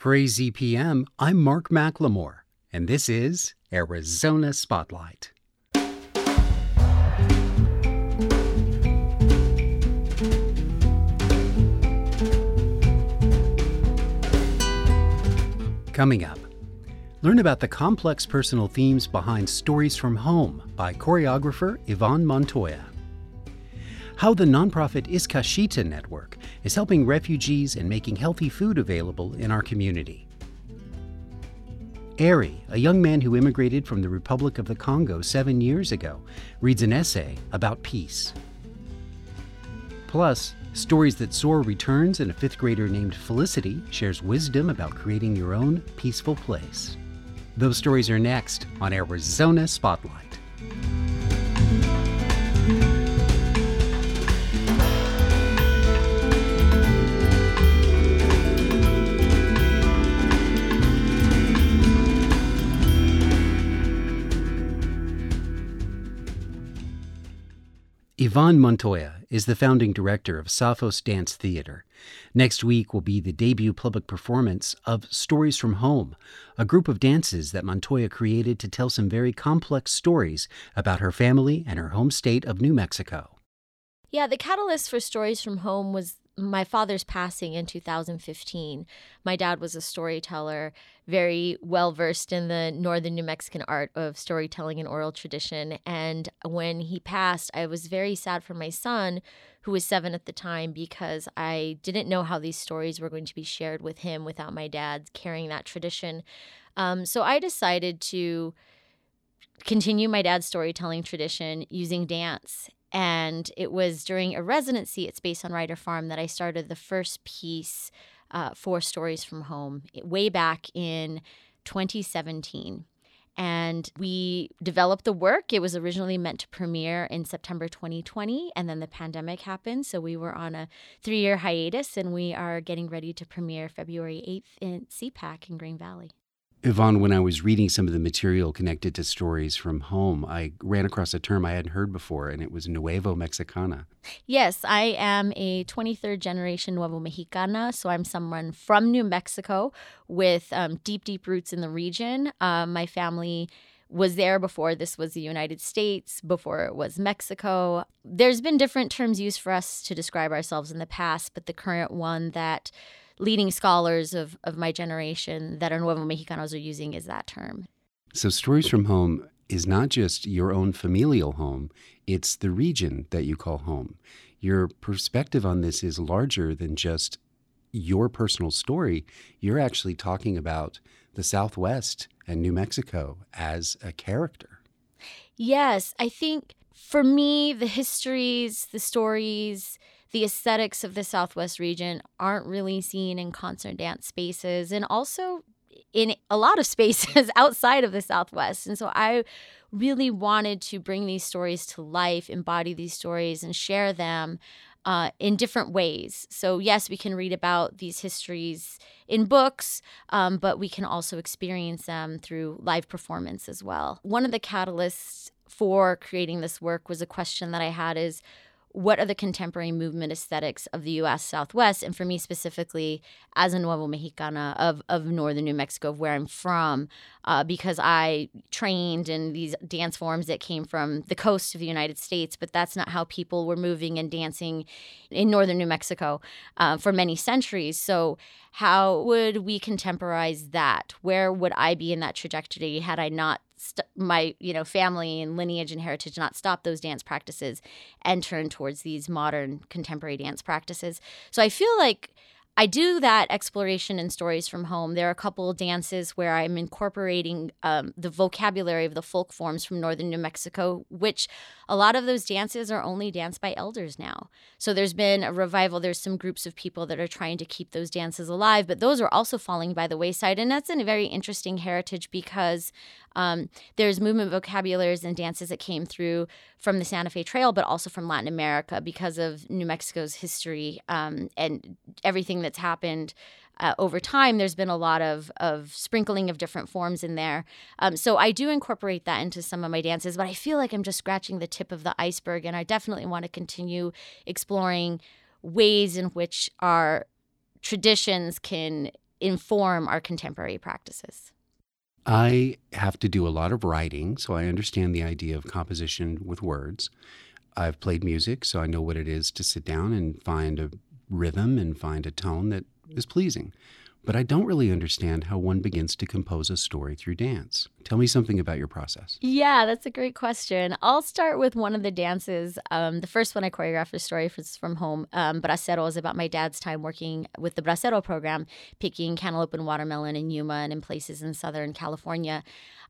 For AZPM, I'm Mark McLemore, and this is Arizona Spotlight. Coming up, learn about the complex personal themes behind Stories from Home by choreographer Yvonne Montoya. How the nonprofit Iskashitaa Network is helping refugees and making healthy food available in our community. Eri, a young man who immigrated from the Republic of the Congo seven years ago, reads an essay about peace. Plus, Stories That Soar returns, and a fifth grader named Felicity shares wisdom about creating your own peaceful place. Those stories are next on Arizona Spotlight. Yvonne Montoya is the founding director of Safos Dance Theater. Next week will be the debut public performance of Stories from Home, a group of dances that Montoya created to tell some very complex stories about her family and her home state of New Mexico. Yeah, the catalyst for Stories from Home was my father's passing in 2015. My dad was a storyteller, very well versed in the northern New Mexican art of storytelling and oral tradition. And when he passed, I was very sad for my son, who was seven at the time, because I didn't know how these stories were going to be shared with him without my dad carrying that tradition. Um, so I decided to continue my dad's storytelling tradition using dance and it was during a residency at Space on Ryder Farm that I started the first piece uh, for Stories from Home way back in 2017. And we developed the work. It was originally meant to premiere in September 2020, and then the pandemic happened. So we were on a three year hiatus, and we are getting ready to premiere February 8th in CPAC in Green Valley. Yvonne, when I was reading some of the material connected to stories from home, I ran across a term I hadn't heard before, and it was Nuevo Mexicana. Yes, I am a 23rd generation Nuevo Mexicana, so I'm someone from New Mexico with um, deep, deep roots in the region. Um, my family was there before this was the United States, before it was Mexico. There's been different terms used for us to describe ourselves in the past, but the current one that leading scholars of, of my generation that are Nuevo Mexicanos are using is that term. So, Stories from Home is not just your own familial home, it's the region that you call home. Your perspective on this is larger than just your personal story. You're actually talking about the Southwest and New Mexico as a character. Yes, I think for me, the histories, the stories, the aesthetics of the Southwest region aren't really seen in concert dance spaces and also in a lot of spaces outside of the Southwest. And so I really wanted to bring these stories to life, embody these stories, and share them. Uh, in different ways. So, yes, we can read about these histories in books, um, but we can also experience them through live performance as well. One of the catalysts for creating this work was a question that I had is what are the contemporary movement aesthetics of the U.S. Southwest, and for me specifically, as a Nuevo Mexicana of of northern New Mexico, of where I'm from, uh, because I trained in these dance forms that came from the coast of the United States, but that's not how people were moving and dancing in northern New Mexico uh, for many centuries. So, how would we contemporize that? Where would I be in that trajectory had I not st- my you know family and lineage and heritage not stop those dance practices and turn towards these modern contemporary dance practices so i feel like I do that exploration in stories from home. There are a couple dances where I'm incorporating um, the vocabulary of the folk forms from northern New Mexico, which a lot of those dances are only danced by elders now. So there's been a revival. There's some groups of people that are trying to keep those dances alive, but those are also falling by the wayside. And that's a very interesting heritage because um, there's movement vocabularies and dances that came through from the Santa Fe Trail, but also from Latin America because of New Mexico's history um, and everything that's happened. Uh, over time, there's been a lot of, of sprinkling of different forms in there. Um, so I do incorporate that into some of my dances, but I feel like I'm just scratching the tip of the iceberg, and I definitely want to continue exploring ways in which our traditions can inform our contemporary practices. I have to do a lot of writing, so I understand the idea of composition with words. I've played music, so I know what it is to sit down and find a rhythm and find a tone that is pleasing but I don't really understand how one begins to compose a story through dance. Tell me something about your process. Yeah, that's a great question. I'll start with one of the dances. Um, the first one I choreographed a story from home. Um, Bracero is about my dad's time working with the Bracero program, picking cantaloupe and watermelon in Yuma and in places in Southern California.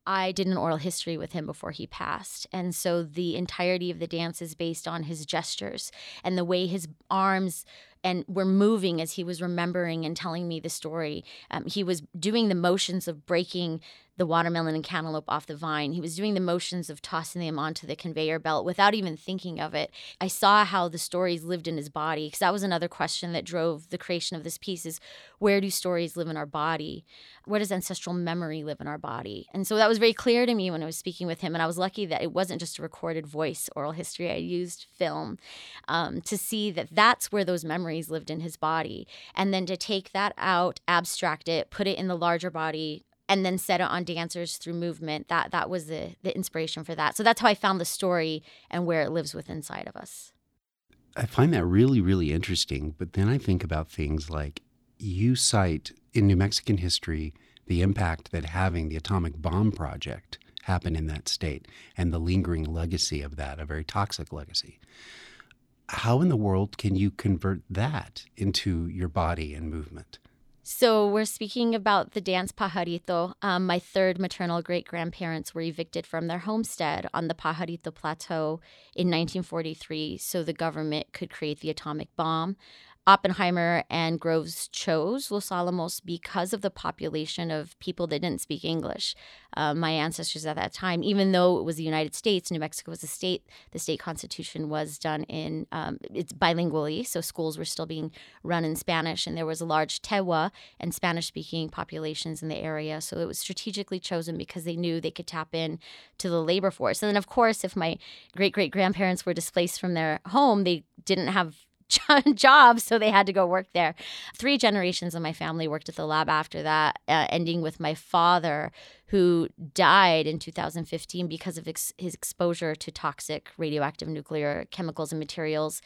I did an oral history with him before he passed. And so the entirety of the dance is based on his gestures and the way his arms and we were moving as he was remembering and telling me the story. Um, he was doing the motions of breaking the watermelon and cantaloupe off the vine. He was doing the motions of tossing them onto the conveyor belt without even thinking of it. I saw how the stories lived in his body because that was another question that drove the creation of this piece is where do stories live in our body? Where does ancestral memory live in our body? And so that was very clear to me when I was speaking with him. And I was lucky that it wasn't just a recorded voice oral history. I used film um, to see that that's where those memories lived in his body. And then to take that out, abstract it, put it in the larger body and then set it on dancers through movement. That that was the the inspiration for that. So that's how I found the story and where it lives within inside of us. I find that really really interesting, but then I think about things like you cite in New Mexican history the impact that having the atomic bomb project happen in that state and the lingering legacy of that, a very toxic legacy. How in the world can you convert that into your body and movement? So we're speaking about the dance pajarito. Um, my third maternal great grandparents were evicted from their homestead on the Pajarito Plateau in 1943, so the government could create the atomic bomb. Oppenheimer and Groves chose Los Alamos because of the population of people that didn't speak English. Uh, my ancestors at that time, even though it was the United States, New Mexico was a state, the state constitution was done in um, it's bilingually, so schools were still being run in Spanish, and there was a large Tewa and Spanish-speaking populations in the area. So it was strategically chosen because they knew they could tap in to the labor force. And then, of course, if my great great grandparents were displaced from their home, they didn't have job, so they had to go work there. Three generations of my family worked at the lab after that, uh, ending with my father, who died in 2015 because of ex- his exposure to toxic radioactive nuclear chemicals and materials.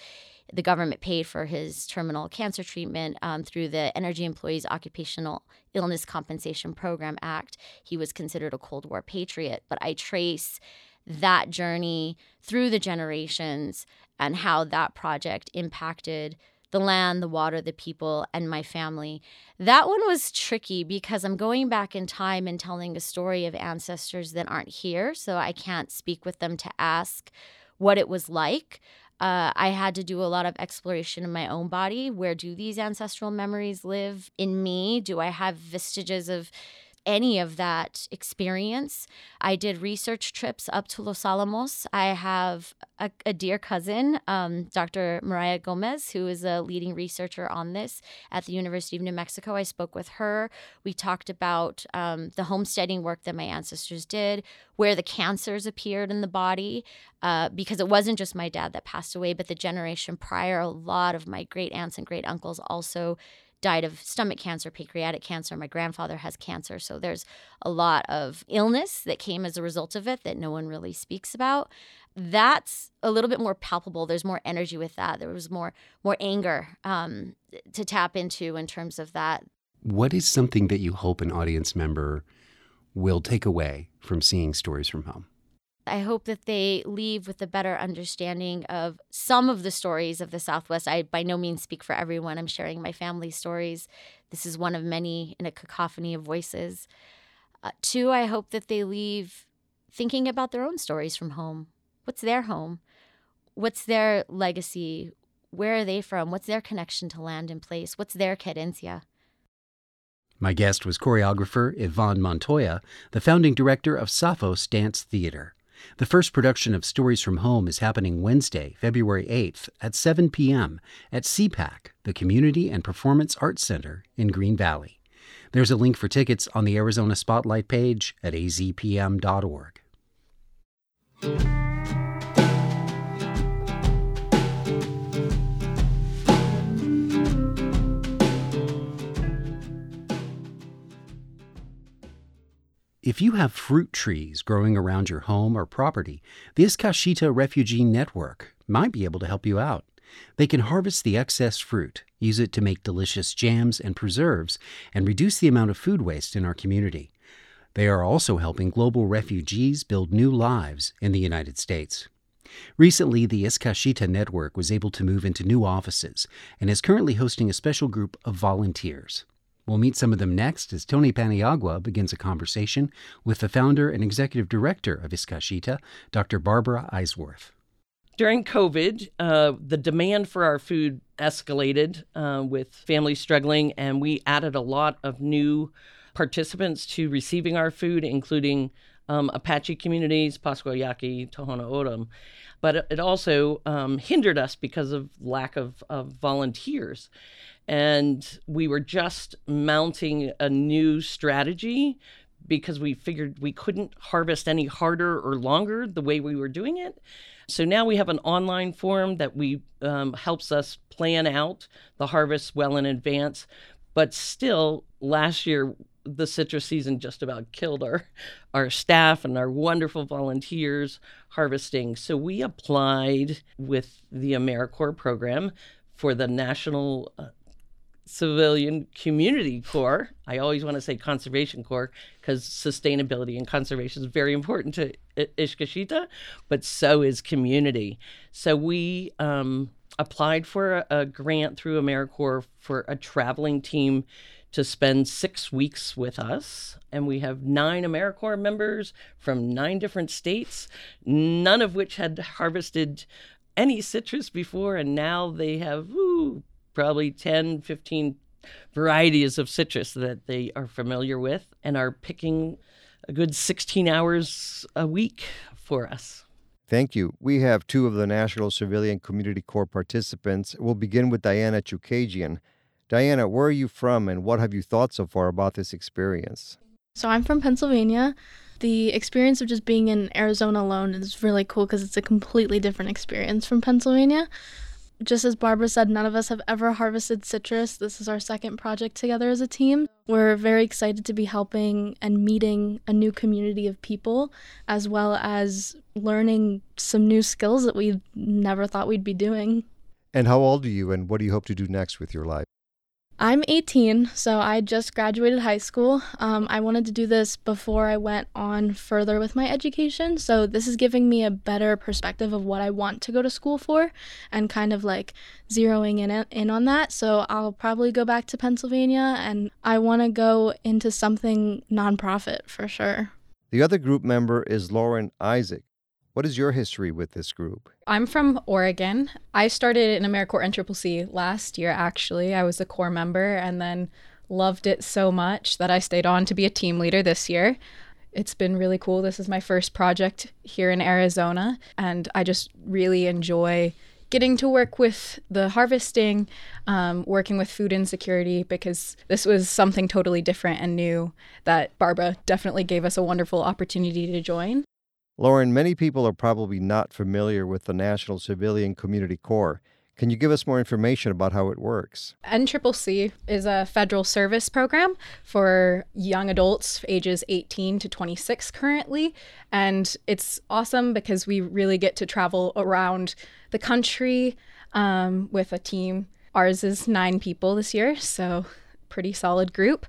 The government paid for his terminal cancer treatment um, through the Energy Employees Occupational Illness Compensation Program Act. He was considered a Cold War patriot, but I trace that journey through the generations and how that project impacted the land, the water, the people, and my family. That one was tricky because I'm going back in time and telling a story of ancestors that aren't here. So I can't speak with them to ask what it was like. Uh, I had to do a lot of exploration in my own body. Where do these ancestral memories live in me? Do I have vestiges of any of that experience. I did research trips up to Los Alamos. I have a, a dear cousin, um, Dr. Myrriah Gomez, who is a leading researcher on this at the University of New Mexico. I spoke with her. We talked about um, the homesteading work that my ancestors did, where the cancers appeared in the body, uh, because it wasn't just my dad that passed away, but the generation prior, a lot of my great aunts and great uncles also died of stomach cancer, pancreatic cancer. My grandfather has cancer. So there's a lot of illness that came as a result of it that no one really speaks about. That's a little bit more palpable. There's more energy with that. There was more more anger um, to tap into in terms of that. What is something that you hope an audience member will take away from seeing stories from home? I hope that they leave with a better understanding of some of the stories of the Southwest. I by no means speak for everyone. I'm sharing my family stories. This is one of many in a cacophony of voices. Uh, two, I hope that they leave thinking about their own stories from home. What's their home? What's their legacy? Where are they from? What's their connection to land and place? What's their querencia? My guest was choreographer Yvonne Montoya, the founding director of Safos Dance Theater. The first production of Stories from Home is happening Wednesday, February 8th at 7 p.m. at CPAC, the Community and Performance Arts Center in Green Valley. There's a link for tickets on the Arizona Spotlight page at azpm.org. If you have fruit trees growing around your home or property, the Iskashitaa Refugee Network might be able to help you out. They can harvest the excess fruit, use it to make delicious jams and preserves, and reduce the amount of food waste in our community. They are also helping global refugees build new lives in the United States. Recently, the Iskashitaa Network was able to move into new offices and is currently hosting a special group of volunteers. We'll meet some of them next as Tony Paniagua begins a conversation with the founder and executive director of Iskashitaa, Dr. Barbara Eiswerth. During COVID, uh, the demand for our food escalated uh, with families struggling, and we added a lot of new participants to receiving our food, including um, Apache communities, Pascua Yaqui, Tohono O'odham. But it also um, hindered us because of lack of, of volunteers and we were just mounting a new strategy because we figured we couldn't harvest any harder or longer the way we were doing it. So now we have an online form that we um, helps us plan out the harvest well in advance. But still, last year the citrus season just about killed our our staff and our wonderful volunteers harvesting. So we applied with the AmeriCorps program for the National uh, Civilian Community Corps. I always want to say Conservation Corps because sustainability and conservation is very important to Iskashitaa, but so is community. So we um, applied for a, a grant through AmeriCorps for a traveling team to spend six weeks with us. And we have nine AmeriCorps members from nine different states, none of which had harvested any citrus before. And now they have ooh, probably 10, 15 varieties of citrus that they are familiar with and are picking a good 16 hours a week for us. Thank you. We have two of the National Civilian Community Corps participants. We'll begin with Diana Chukagian. Diana, where are you from and what have you thought so far about this experience? So, I'm from Pennsylvania. The experience of just being in Arizona alone is really cool because it's a completely different experience from Pennsylvania just as Barbara said, none of us have ever harvested citrus. This is our second project together as a team. We're very excited to be helping and meeting a new community of people, as well as learning some new skills that we never thought we'd be doing. And how old are you, and what do you hope to do next with your life? I'm 18, so I just graduated high school. Um, I wanted to do this before I went on further with my education, so this is giving me a better perspective of what I want to go to school for and kind of like zeroing in, in on that. So I'll probably go back to Pennsylvania and I want to go into something nonprofit for sure. The other group member is Lauren Isaac. What is your history with this group? I'm from Oregon. I started in AmeriCorps NCCC last year, actually. I was a core member and then loved it so much that I stayed on to be a team leader this year. It's been really cool. This is my first project here in Arizona, and I just really enjoy getting to work with the harvesting, um, working with food insecurity, because this was something totally different and new that Barbara definitely gave us a wonderful opportunity to join. Lauren, many people are probably not familiar with the National Civilian Community Corps. Can you give us more information about how it works? NCCC is a federal service program for young adults ages 18 to 26 currently. And it's awesome because we really get to travel around the country um, with a team. Ours is nine people this year. So pretty solid group.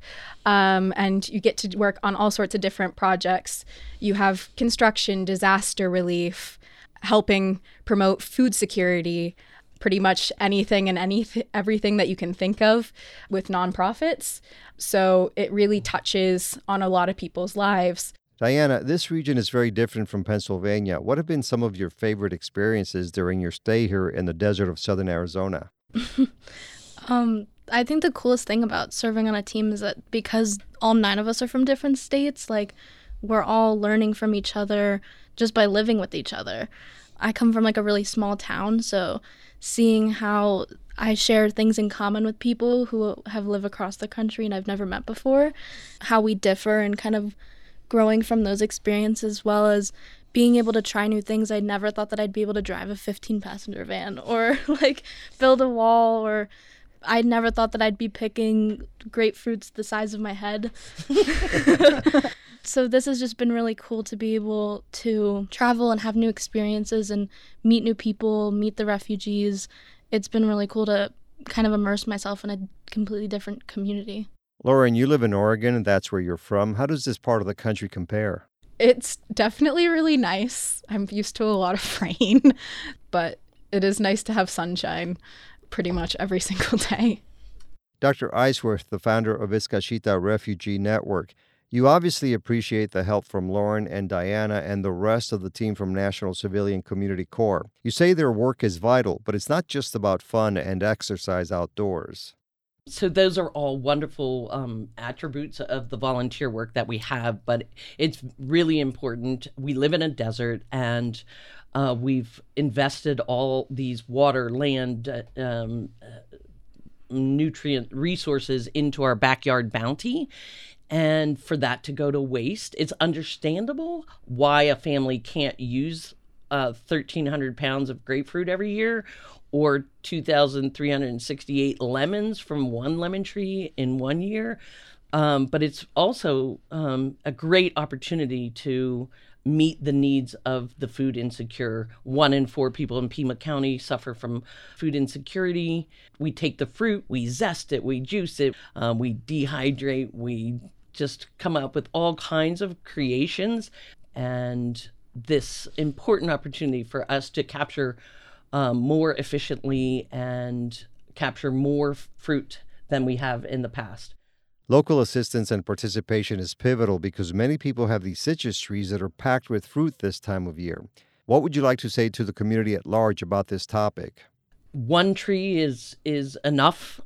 Um, and you get to work on all sorts of different projects. You have construction, disaster relief, helping promote food security, pretty much anything and anything everything that you can think of with nonprofits. So it really touches on a lot of people's lives. Diana, this region is very different from Pennsylvania. What have been some of your favorite experiences during your stay here in the desert of southern Arizona? um, I think the coolest thing about serving on a team is that because all nine of us are from different states, like we're all learning from each other just by living with each other. I come from like a really small town, so seeing how I share things in common with people who have lived across the country and I've never met before, how we differ and kind of growing from those experiences as well as being able to try new things. I never thought that I'd be able to drive a 15 passenger van or like build a wall or I never thought that I'd be picking grapefruits the size of my head. So this has just been really cool to be able to travel and have new experiences and meet new people, meet the refugees. It's been really cool to kind of immerse myself in a completely different community. Lauren, you live in Oregon and that's where you're from. How does this part of the country compare? It's definitely really nice. I'm used to a lot of rain, but it is nice to have sunshine pretty much every single day. Dr. Eiswerth, the founder of Iskashitaa Refugee Network, you obviously appreciate the help from Lauren and Diana and the rest of the team from National Civilian Community Corps. You say their work is vital, but it's not just about fun and exercise outdoors. So those are all wonderful um, attributes of the volunteer work that we have, but it's really important. We live in a desert, and uh, we've invested all these water, land, uh, um, uh, nutrient resources into our backyard bounty and for that to go to waste. It's understandable why a family can't use uh, 1,300 pounds of grapefruit every year or 2,368 lemons from one lemon tree in one year. Um, but it's also um, a great opportunity to meet the needs of the food insecure. One in four people in Pima County suffer from food insecurity. We take the fruit, we zest it, we juice it, um, we dehydrate, we just come up with all kinds of creations and this important opportunity for us to capture um, more efficiently and capture more fruit than we have in the past. Local assistance and participation is pivotal because many people have these citrus trees that are packed with fruit this time of year. What would you like to say to the community at large about this topic? One tree is is enough.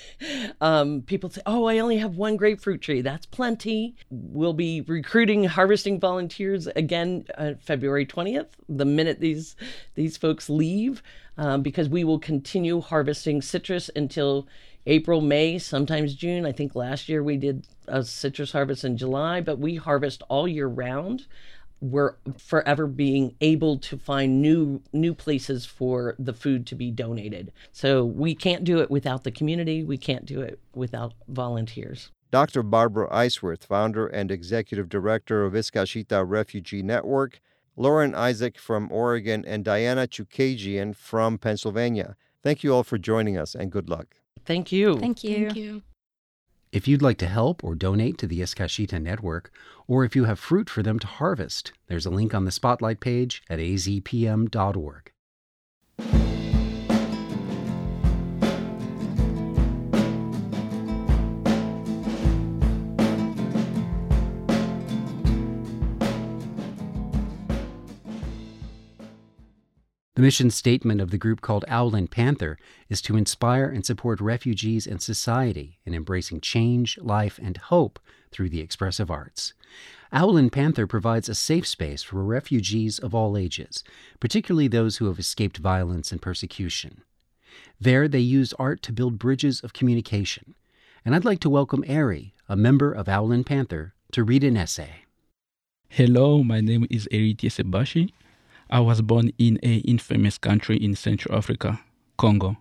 um, people say, "Oh, I only have one grapefruit tree." That's plenty. We'll be recruiting harvesting volunteers again uh, February twentieth, the minute these these folks leave, um, because we will continue harvesting citrus until April, May, sometimes June. I think last year we did a citrus harvest in July, but we harvest all year round. We're forever being able to find new new places for the food to be donated. So we can't do it without the community. We can't do it without volunteers. Dr. Barbara Eiswerth, founder and executive director of Iskashitaa Refugee Network, Lauren Isaac from Oregon, and Diana Chookagian from Pennsylvania. Thank you all for joining us and good luck. Thank you. Thank you. Thank you. If you'd like to help or donate to the Iskashitaa Network, or if you have fruit for them to harvest, there's a link on the Spotlight page at azpm.org. The mission statement of the group called Owl and Panther is to inspire and support refugees and society in embracing change, life, and hope through the expressive arts. Owl and Panther provides a safe space for refugees of all ages, particularly those who have escaped violence and persecution. There, they use art to build bridges of communication. And I'd like to welcome Eri, a member of Owl and Panther, to read an essay. Hello, my name is Eritie Sebashi. I was born in a infamous country in Central Africa, Congo,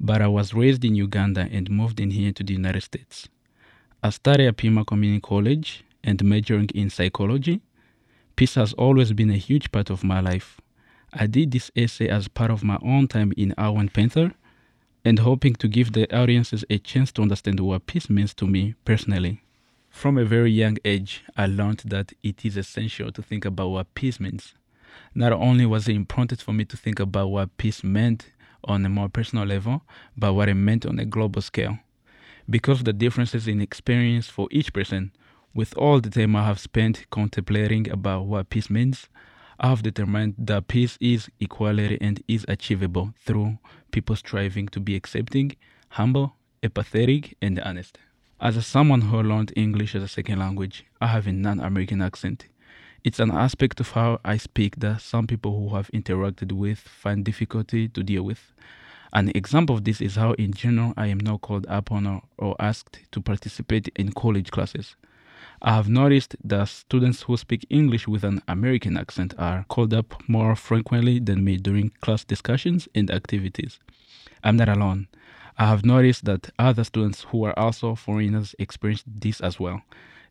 but I was raised in Uganda and moved in here to the United States. I studied at Pima Community College and majoring in psychology. Peace has always been a huge part of my life. I did this essay as part of my own time in Owl and Panther and hoping to give the audiences a chance to understand what peace means to me personally. From a very young age, I learned that it is essential to think about what peace means not only was it important for me to think about what peace meant on a more personal level, but what it meant on a global scale. Because of the differences in experience for each person, with all the time I have spent contemplating about what peace means, I have determined that peace is equality and is achievable through people striving to be accepting, humble, empathetic, and honest. As someone who learned English as a second language, I have a non American accent. It's an aspect of how I speak that some people who have interacted with find difficulty to deal with. An example of this is how, in general, I am not called upon or, or asked to participate in college classes. I have noticed that students who speak English with an American accent are called up more frequently than me during class discussions and activities. I'm not alone. I have noticed that other students who are also foreigners experience this as well.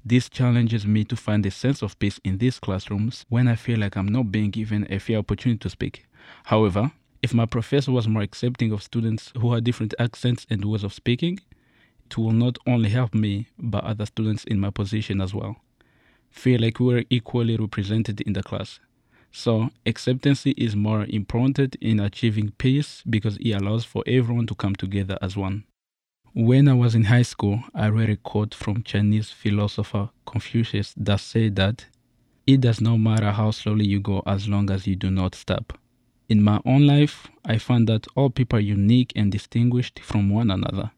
This challenges me to find a sense of peace in these classrooms when I feel like I'm not being given a fair opportunity to speak. However, if my professor was more accepting of students who had different accents and ways of speaking, it will not only help me, but other students in my position as well. Feel like we are equally represented in the class. So, acceptance is more important in achieving peace because it allows for everyone to come together as one. When I was in high school, I read a quote from Chinese philosopher Confucius that said that it does not matter how slowly you go as long as you do not stop. In my own life, I found that all people are unique and distinguished from one another.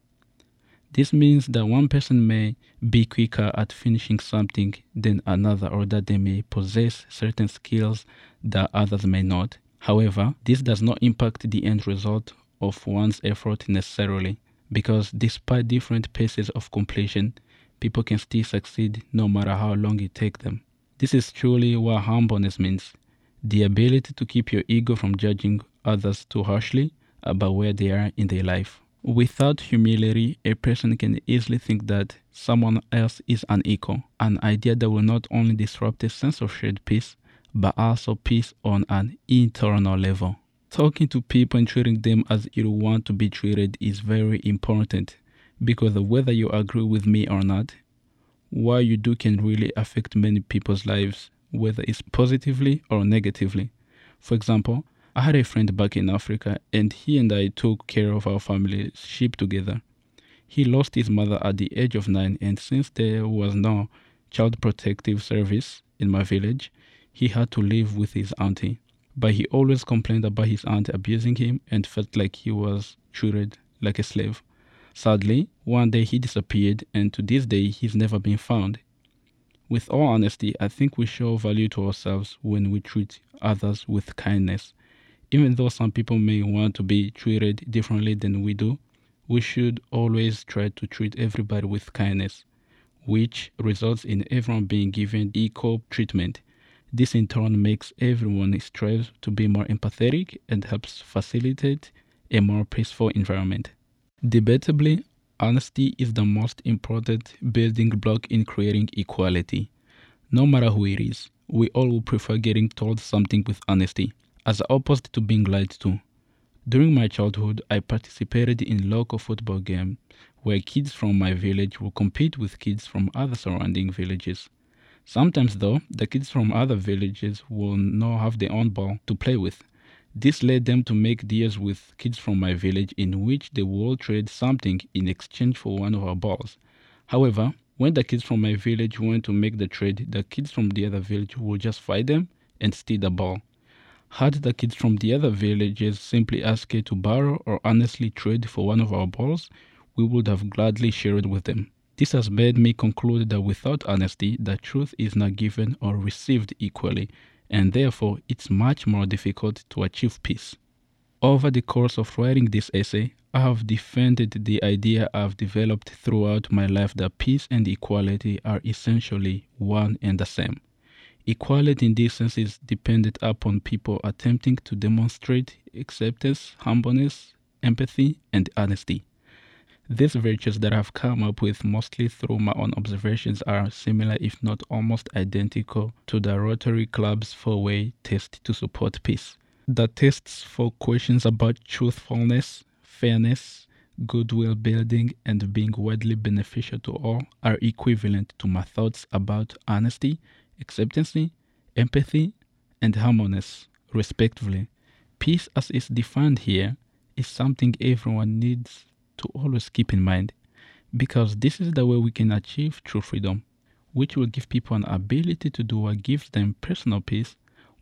This means that one person may be quicker at finishing something than another, or that they may possess certain skills that others may not. However, this does not impact the end result of one's effort necessarily, because despite different paces of completion, people can still succeed no matter how long it takes them. This is truly what humbleness means the ability to keep your ego from judging others too harshly about where they are in their life. Without humility, a person can easily think that someone else is an unequal, an idea that will not only disrupt a sense of shared peace, but also peace on an internal level. Talking to people and treating them as you want to be treated is very important because whether you agree with me or not, what you do can really affect many people's lives whether it's positively or negatively. For example, I had a friend back in Africa, and he and I took care of our family's sheep together. He lost his mother at the age of nine, and since there was no child protective service in my village, he had to live with his auntie. But he always complained about his aunt abusing him and felt like he was treated like a slave. Sadly, one day he disappeared, and to this day he's never been found. With all honesty, I think we show value to ourselves when we treat others with kindness. Even though some people may want to be treated differently than we do, we should always try to treat everybody with kindness, which results in everyone being given equal treatment. This in turn makes everyone strive to be more empathetic and helps facilitate a more peaceful environment. Debatably, honesty is the most important building block in creating equality. No matter who it is, we all will prefer getting told something with honesty, as opposed to being lied to. During my childhood, I participated in local football games where kids from my village will compete with kids from other surrounding villages. Sometimes, though, the kids from other villages will not have their own ball to play with, this led them to make deals with kids from my village in which they would trade something in exchange for one of our balls. However, when the kids from my village went to make the trade, the kids from the other village would just fight them and steal the ball. Had the kids from the other villages simply asked to borrow or honestly trade for one of our balls, we would have gladly shared with them. This has made me conclude that without honesty, the truth is not given or received equally, and therefore it's much more difficult to achieve peace. Over the course of writing this essay, I have defended the idea I've developed throughout my life that peace and equality are essentially one and the same. Equality in this sense is dependent upon people attempting to demonstrate acceptance, humbleness, empathy, and honesty. These virtues that I've come up with mostly through my own observations are similar, if not almost identical, to the Rotary Club's four way test to support peace. The tests for questions about truthfulness, fairness, goodwill building, and being widely beneficial to all are equivalent to my thoughts about honesty, acceptance, empathy, and harmonious, respectively. Peace, as is defined here, is something everyone needs to always keep in mind because this is the way we can achieve true freedom, which will give people an ability to do what gives them personal peace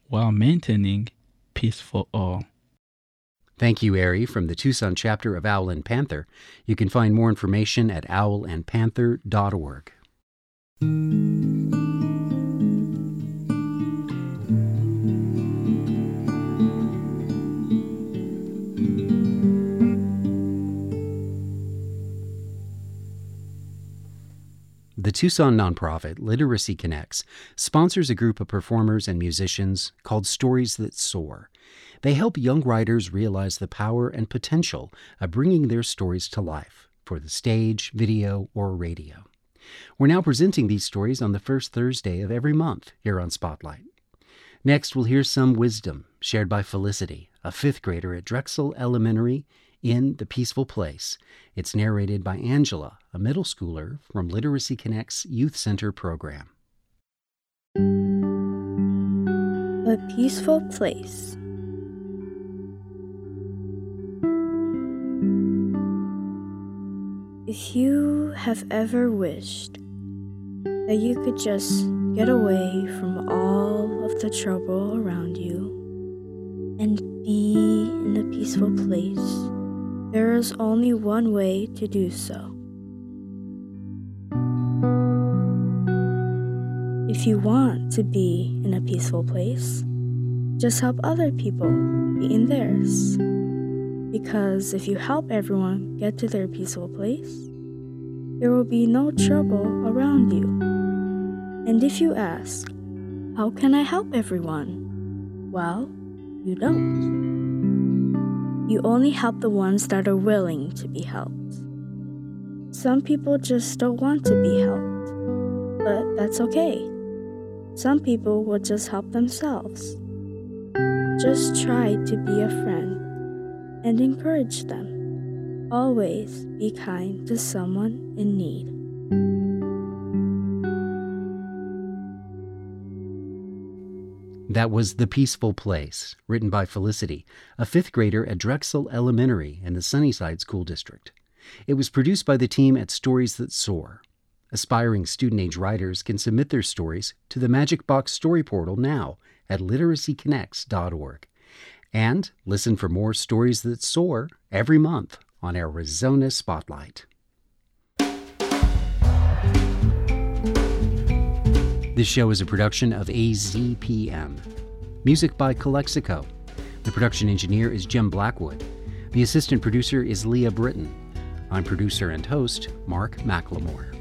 while maintaining peace for all. Thank you, Eri, from the Tucson chapter of Owl and Panther. You can find more information at owlandpanther.org. The Tucson nonprofit Literacy Connects sponsors a group of performers and musicians called Stories That Soar. They help young writers realize the power and potential of bringing their stories to life for the stage, video, or radio. We're now presenting these stories on the first Thursday of every month here on Spotlight. Next, we'll hear some wisdom shared by Felicity, a fifth grader at Drexel Elementary in The Peaceful Place. It's narrated by Angela, a middle schooler from Literacy Connect's Youth Center program. A Peaceful Place. If you have ever wished that you could just get away from all of the trouble around you and be in a peaceful place, there is only one way to do so. If you want to be in a peaceful place, just help other people be in theirs. Because if you help everyone get to their peaceful place, there will be no trouble around you. And if you ask, How can I help everyone? Well, you don't. You only help the ones that are willing to be helped. Some people just don't want to be helped, but that's okay. Some people will just help themselves. Just try to be a friend and encourage them. Always be kind to someone in need. That was The Peaceful Place, written by Felicity, a fifth grader at Drexel Elementary in the Sunnyside School District. It was produced by the team at Stories That Soar. Aspiring student age writers can submit their stories to the Magic Box Story Portal now at literacyconnects.org. And listen for more stories that soar every month on Arizona Spotlight. This show is a production of AZPM. Music by Calexico. The production engineer is Jim Blackwood. The assistant producer is Leah Britton. I'm producer and host Mark McLemore.